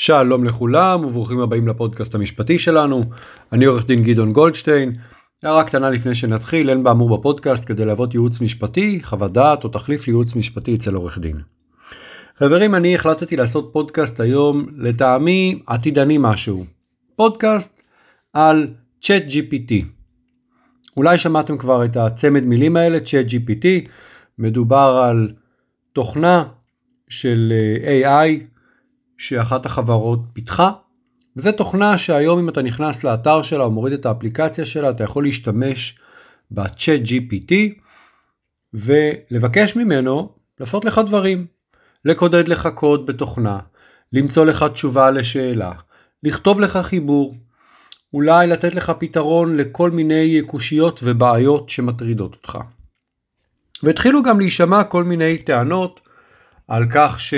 שלום לכולם וברוכים הבאים לפודקאסט המשפטי שלנו. אני עורך דין גדעון גולדשטיין. הערה קטנה לפני שנתחיל, אין באמור בפודקאסט כדי להוות ייעוץ משפטי, חוות דעת או תחליף לייעוץ משפטי אצל עורך דין. חברים, אני החלטתי לעשות פודקאסט היום, לטעמי עתידני משהו. פודקאסט על צ'אט GPT. אולי שמעתם כבר את הצמד מילים האלה, צ'אט GPT. מדובר על תוכנה של אה, AI שאחת החברות פיתחה. וזו תוכנה שהיום אם אתה נכנס לאתר שלה או מוריד את האפליקציה שלה אתה יכול להשתמש בצ'אט GPT ולבקש ממנו לעשות לך דברים. לקודד לך קוד בתוכנה, למצוא לך תשובה לשאלה, לכתוב לך חיבור, אולי לתת לך פתרון לכל מיני קושיות ובעיות שמטרידות אותך. והתחילו גם להישמע כל מיני טענות על כך ש...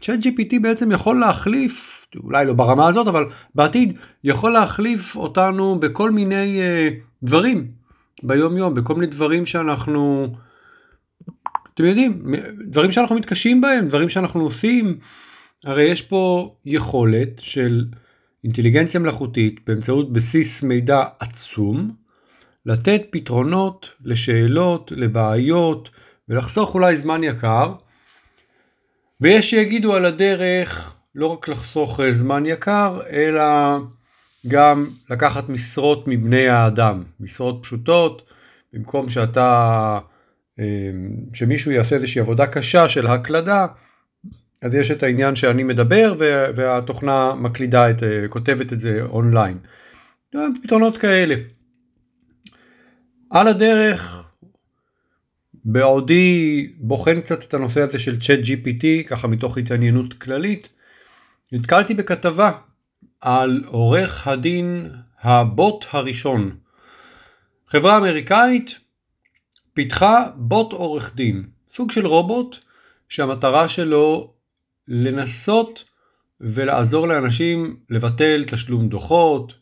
צ'אט GPT בעצם יכול להחליף, אולי לא ברמה הזאת, אבל בעתיד יכול להחליף אותנו בכל מיני uh, דברים ביום יום, בכל מיני דברים שאנחנו, אתם יודעים, דברים שאנחנו מתקשים בהם, דברים שאנחנו עושים. הרי יש פה יכולת של אינטליגנציה מלאכותית באמצעות בסיס מידע עצום, לתת פתרונות לשאלות, לבעיות, ולחסוך אולי זמן יקר, ויש שיגידו על הדרך לא רק לחסוך אה, זמן יקר, אלא גם לקחת משרות מבני האדם, משרות פשוטות, במקום שאתה, אה, שמישהו יעשה איזושהי עבודה קשה של הקלדה, אז יש את העניין שאני מדבר והתוכנה מקלידה את, אה, כותבת את זה אונליין. פתרונות כאלה. על הדרך בעודי בוחן קצת את הנושא הזה של צ'אט GPT, ככה מתוך התעניינות כללית, נתקלתי בכתבה על עורך הדין הבוט הראשון. חברה אמריקאית פיתחה בוט עורך דין, סוג של רובוט שהמטרה שלו לנסות ולעזור לאנשים לבטל תשלום דוחות,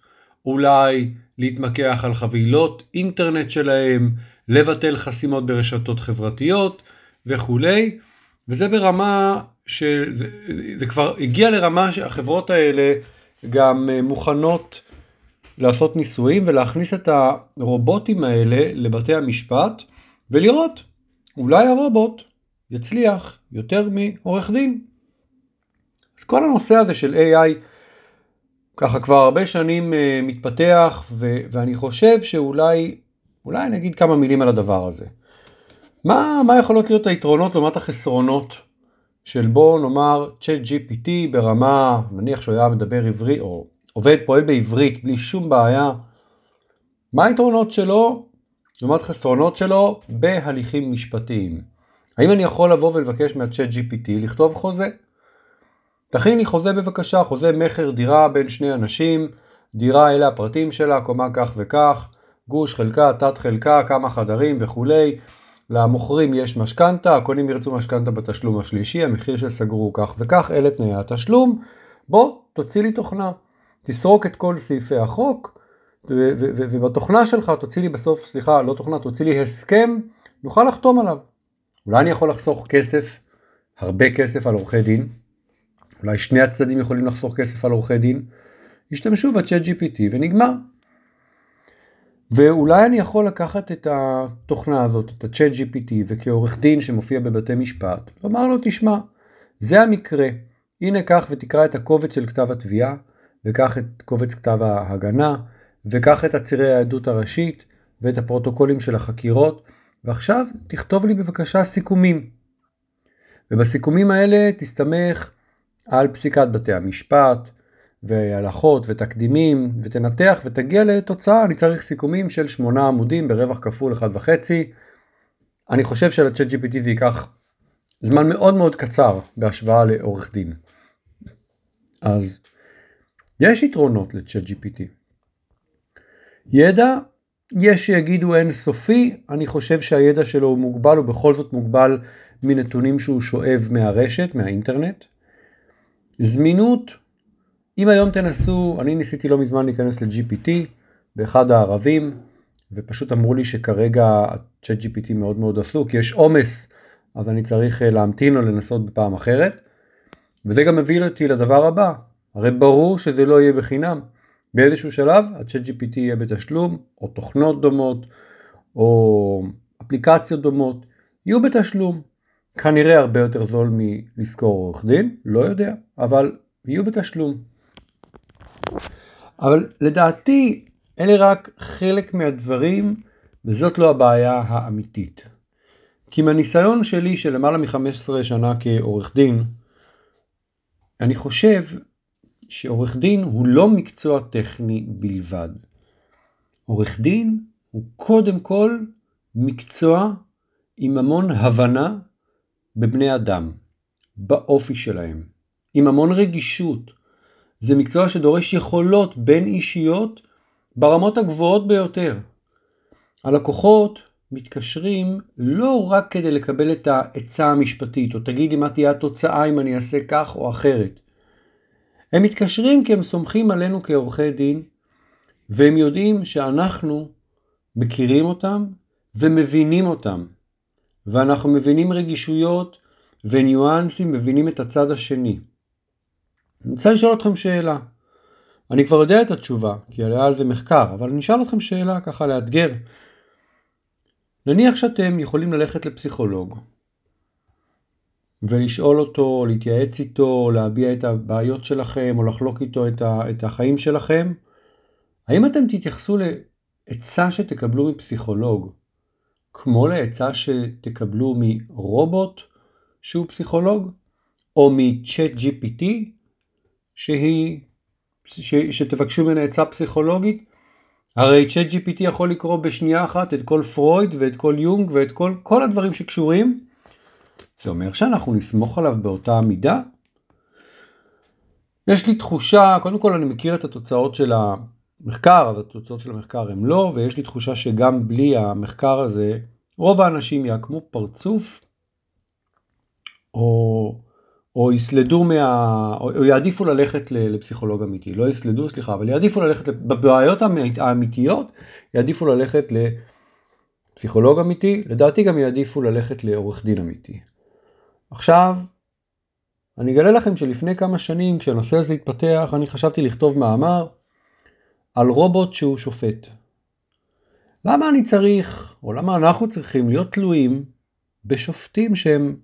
אולי להתמקח על חבילות אינטרנט שלהם, לבטל חסימות ברשתות חברתיות וכולי, וזה ברמה שזה זה כבר הגיע לרמה שהחברות האלה גם אה, מוכנות לעשות ניסויים ולהכניס את הרובוטים האלה לבתי המשפט ולראות, אולי הרובוט יצליח יותר מעורך דין. אז כל הנושא הזה של AI ככה כבר הרבה שנים אה, מתפתח ו- ואני חושב שאולי אולי אני אגיד כמה מילים על הדבר הזה. מה, מה יכולות להיות היתרונות לעומת החסרונות של בוא נאמר צ'אט GPT ברמה, נניח שהוא היה מדבר עברית או עובד, פועל בעברית בלי שום בעיה, מה היתרונות שלו לעומת חסרונות שלו בהליכים משפטיים? האם אני יכול לבוא ולבקש מהצ'אט GPT לכתוב חוזה? תכין לי חוזה בבקשה, חוזה מכר דירה בין שני אנשים, דירה אלה הפרטים שלה, קומה כך וכך, גוש, חלקה, תת חלקה, כמה חדרים וכולי. למוכרים יש משכנתה, הקונים ירצו משכנתה בתשלום השלישי, המחיר שסגרו כך וכך, אלה תנאי התשלום. בוא, תוציא לי תוכנה. תסרוק את כל סעיפי החוק, ובתוכנה שלך תוציא לי בסוף, סליחה, לא תוכנה, תוציא לי הסכם, נוכל לחתום עליו. אולי אני יכול לחסוך כסף, הרבה כסף על עורכי דין, אולי שני הצדדים יכולים לחסוך כסף על עורכי דין, ישתמשו בצ'אט GPT ונגמר. ואולי אני יכול לקחת את התוכנה הזאת, את ה-chat GPT, וכעורך דין שמופיע בבתי משפט, לומר לו, תשמע, זה המקרה, הנה קח ותקרא את הקובץ של כתב התביעה, וקח את קובץ כתב ההגנה, וקח את הצירי העדות הראשית, ואת הפרוטוקולים של החקירות, ועכשיו תכתוב לי בבקשה סיכומים. ובסיכומים האלה תסתמך על פסיקת בתי המשפט, והלכות ותקדימים ותנתח ותגיע לתוצאה, אני צריך סיכומים של שמונה עמודים ברווח כפול אחד וחצי. אני חושב שלצ'אט GPT זה ייקח זמן מאוד מאוד קצר בהשוואה לעורך דין. אז יש יתרונות לצ'אט GPT. ידע, יש שיגידו אין סופי, אני חושב שהידע שלו הוא מוגבל, הוא בכל זאת מוגבל מנתונים שהוא שואב מהרשת, מהאינטרנט. זמינות, אם היום תנסו, אני ניסיתי לא מזמן להיכנס ל-GPT באחד הערבים, ופשוט אמרו לי שכרגע ה-chat GPT מאוד מאוד עסוק, יש עומס, אז אני צריך אה, להמתין או לנסות בפעם אחרת. וזה גם מביא אותי לדבר הבא, הרי ברור שזה לא יהיה בחינם. באיזשהו שלב ה-chat GPT יהיה בתשלום, או תוכנות דומות, או אפליקציות דומות, יהיו בתשלום. כנראה הרבה יותר זול מלשכור עורך דין, לא יודע, אבל יהיו בתשלום. אבל לדעתי אלה רק חלק מהדברים וזאת לא הבעיה האמיתית. כי מהניסיון שלי של למעלה מ-15 שנה כעורך דין, אני חושב שעורך דין הוא לא מקצוע טכני בלבד. עורך דין הוא קודם כל מקצוע עם המון הבנה בבני אדם, באופי שלהם, עם המון רגישות. זה מקצוע שדורש יכולות בין אישיות ברמות הגבוהות ביותר. הלקוחות מתקשרים לא רק כדי לקבל את העצה המשפטית, או תגיד לי מה תהיה התוצאה אם אני אעשה כך או אחרת. הם מתקשרים כי הם סומכים עלינו כעורכי דין, והם יודעים שאנחנו מכירים אותם ומבינים אותם. ואנחנו מבינים רגישויות וניואנסים, מבינים את הצד השני. אני רוצה לשאול אתכם שאלה. אני כבר יודע את התשובה, כי היה על זה מחקר, אבל אני אשאל אתכם שאלה ככה לאתגר. נניח שאתם יכולים ללכת לפסיכולוג ולשאול אותו, להתייעץ איתו, להביע את הבעיות שלכם או לחלוק איתו את, ה, את החיים שלכם, האם אתם תתייחסו לעצה שתקבלו מפסיכולוג כמו לעצה שתקבלו מרובוט שהוא פסיכולוג, או מ-chat GPT שהיא, ש, שתבקשו ממנה עצה פסיכולוגית? הרי צ'אט GPT יכול לקרוא בשנייה אחת את כל פרויד ואת כל יונג ואת כל, כל הדברים שקשורים. זה אומר שאנחנו נסמוך עליו באותה מידה? יש לי תחושה, קודם כל אני מכיר את התוצאות של המחקר, אז התוצאות של המחקר הן לא, ויש לי תחושה שגם בלי המחקר הזה, רוב האנשים יעקמו פרצוף, או או יסלדו מה... או יעדיפו ללכת לפסיכולוג אמיתי, לא יסלדו, סליחה, אבל יעדיפו ללכת, בבעיות האמיתיות, יעדיפו ללכת לפסיכולוג אמיתי, לדעתי גם יעדיפו ללכת לעורך דין אמיתי. עכשיו, אני אגלה לכם שלפני כמה שנים, כשהנושא הזה התפתח, אני חשבתי לכתוב מאמר על רובוט שהוא שופט. למה אני צריך, או למה אנחנו צריכים להיות תלויים בשופטים שהם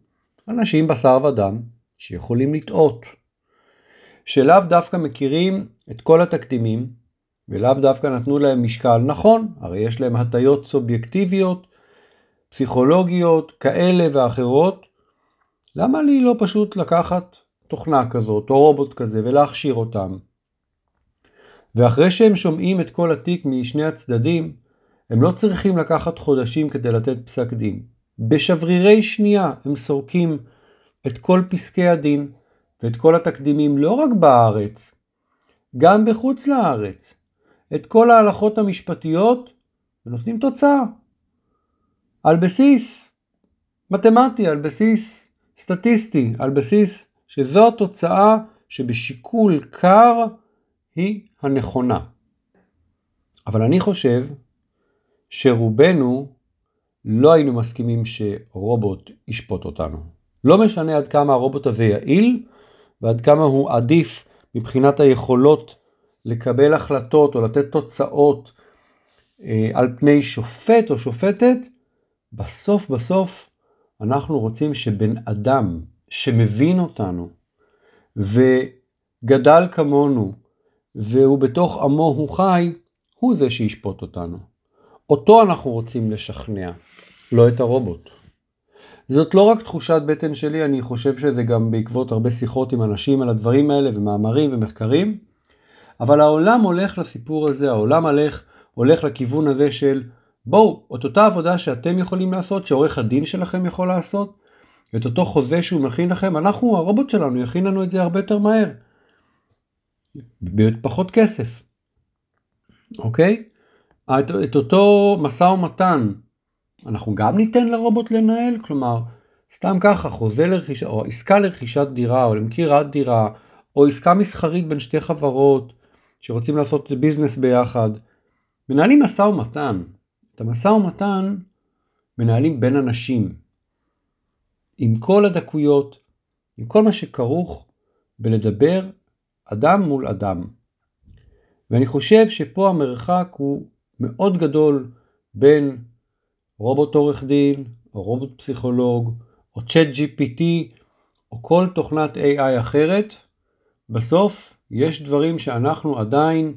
אנשים בשר ודם, שיכולים לטעות, שלאו דווקא מכירים את כל התקדימים, ולאו דווקא נתנו להם משקל נכון, הרי יש להם הטיות סובייקטיביות, פסיכולוגיות, כאלה ואחרות. למה לי לא פשוט לקחת תוכנה כזאת, או רובוט כזה, ולהכשיר אותם? ואחרי שהם שומעים את כל התיק משני הצדדים, הם לא צריכים לקחת חודשים כדי לתת פסק דין. בשברירי שנייה הם סורקים את כל פסקי הדין ואת כל התקדימים לא רק בארץ, גם בחוץ לארץ, את כל ההלכות המשפטיות ונותנים תוצאה. על בסיס מתמטי, על בסיס סטטיסטי, על בסיס שזו התוצאה שבשיקול קר היא הנכונה. אבל אני חושב שרובנו לא היינו מסכימים שרובוט ישפוט אותנו. לא משנה עד כמה הרובוט הזה יעיל ועד כמה הוא עדיף מבחינת היכולות לקבל החלטות או לתת תוצאות אה, על פני שופט או שופטת, בסוף בסוף אנחנו רוצים שבן אדם שמבין אותנו וגדל כמונו והוא בתוך עמו הוא חי, הוא זה שישפוט אותנו. אותו אנחנו רוצים לשכנע, לא את הרובוט. זאת לא רק תחושת בטן שלי, אני חושב שזה גם בעקבות הרבה שיחות עם אנשים על הדברים האלה ומאמרים ומחקרים, אבל העולם הולך לסיפור הזה, העולם הולך, הולך לכיוון הזה של בואו, את אותה עבודה שאתם יכולים לעשות, שעורך הדין שלכם יכול לעשות, את אותו חוזה שהוא מכין לכם, אנחנו, הרובוט שלנו, יכין לנו את זה הרבה יותר מהר. בפחות כסף. אוקיי? את, את אותו משא ומתן אנחנו גם ניתן לרובוט לנהל? כלומר, סתם ככה, חוזה לרכישה, או עסקה לרכישת דירה, או למכירת דירה, או עסקה מסחרית בין שתי חברות שרוצים לעשות ביזנס ביחד. מנהלים משא ומתן. את המשא ומתן מנהלים בין אנשים. עם כל הדקויות, עם כל מה שכרוך בלדבר אדם מול אדם. ואני חושב שפה המרחק הוא מאוד גדול בין רובוט עורך דין, או רובוט פסיכולוג, או צ'אט GPT, או כל תוכנת AI אחרת. בסוף יש דברים שאנחנו עדיין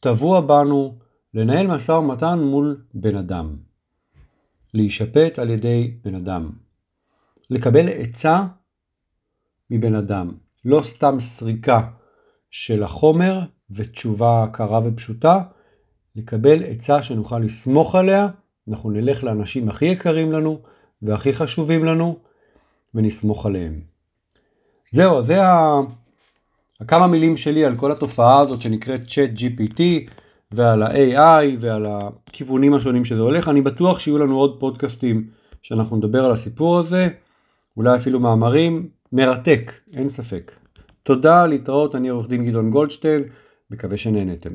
טבוע בנו לנהל משא ומתן מול בן אדם. להישפט על ידי בן אדם. לקבל עצה מבן אדם. לא סתם סריקה של החומר ותשובה קרה ופשוטה, לקבל עצה שנוכל לסמוך עליה, אנחנו נלך לאנשים הכי יקרים לנו והכי חשובים לנו ונסמוך עליהם. זהו, זה ה... הכמה מילים שלי על כל התופעה הזאת שנקראת Chat GPT ועל ה-AI ועל הכיוונים השונים שזה הולך. אני בטוח שיהיו לנו עוד פודקאסטים שאנחנו נדבר על הסיפור הזה, אולי אפילו מאמרים. מרתק, אין ספק. תודה, להתראות, אני עורך דין גדעון גולדשטיין, מקווה שנהנתם.